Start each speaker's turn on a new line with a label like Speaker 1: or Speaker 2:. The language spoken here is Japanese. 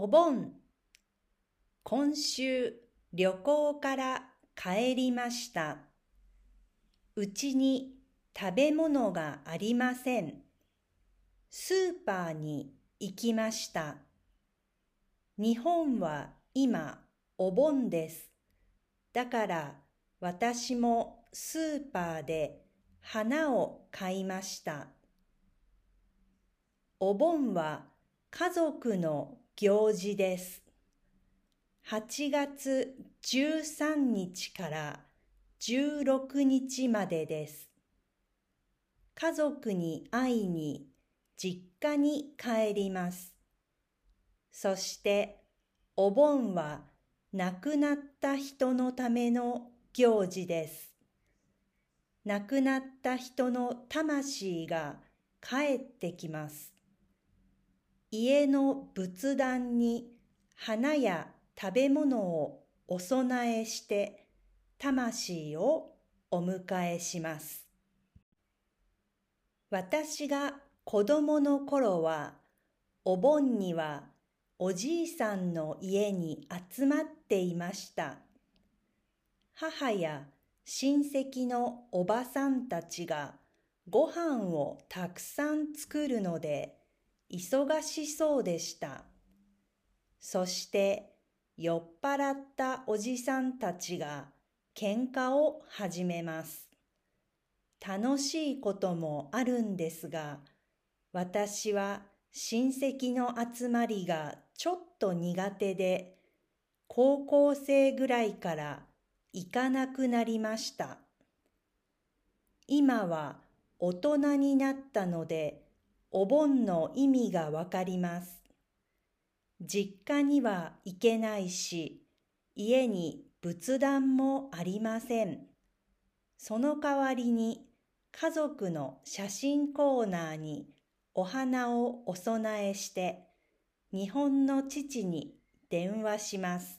Speaker 1: お盆今週旅行から帰りました。うちに食べ物がありません。スーパーに行きました。日本は今お盆です。だから私もスーパーで花を買いました。お盆は家族の行事です。8月13日から16日までです。家族に会いに実家に帰ります。そしてお盆は亡くなった人のための行事です。亡くなった人の魂が帰ってきます。家の仏壇に花や食べ物をお供えして魂をお迎えします。私が子供の頃はお盆にはおじいさんの家に集まっていました。母や親戚のおばさんたちがご飯をたくさん作るので忙しそうでした。そして酔っ払ったおじさんたちが喧嘩を始めます。楽しいこともあるんですが、私は親戚の集まりがちょっと苦手で、高校生ぐらいから行かなくなりました。今は大人になったので、お盆の意味がわかります。実家には行けないし、家に仏壇もありません。その代わりに家族の写真コーナーにお花をお供えして日本の父に電話します。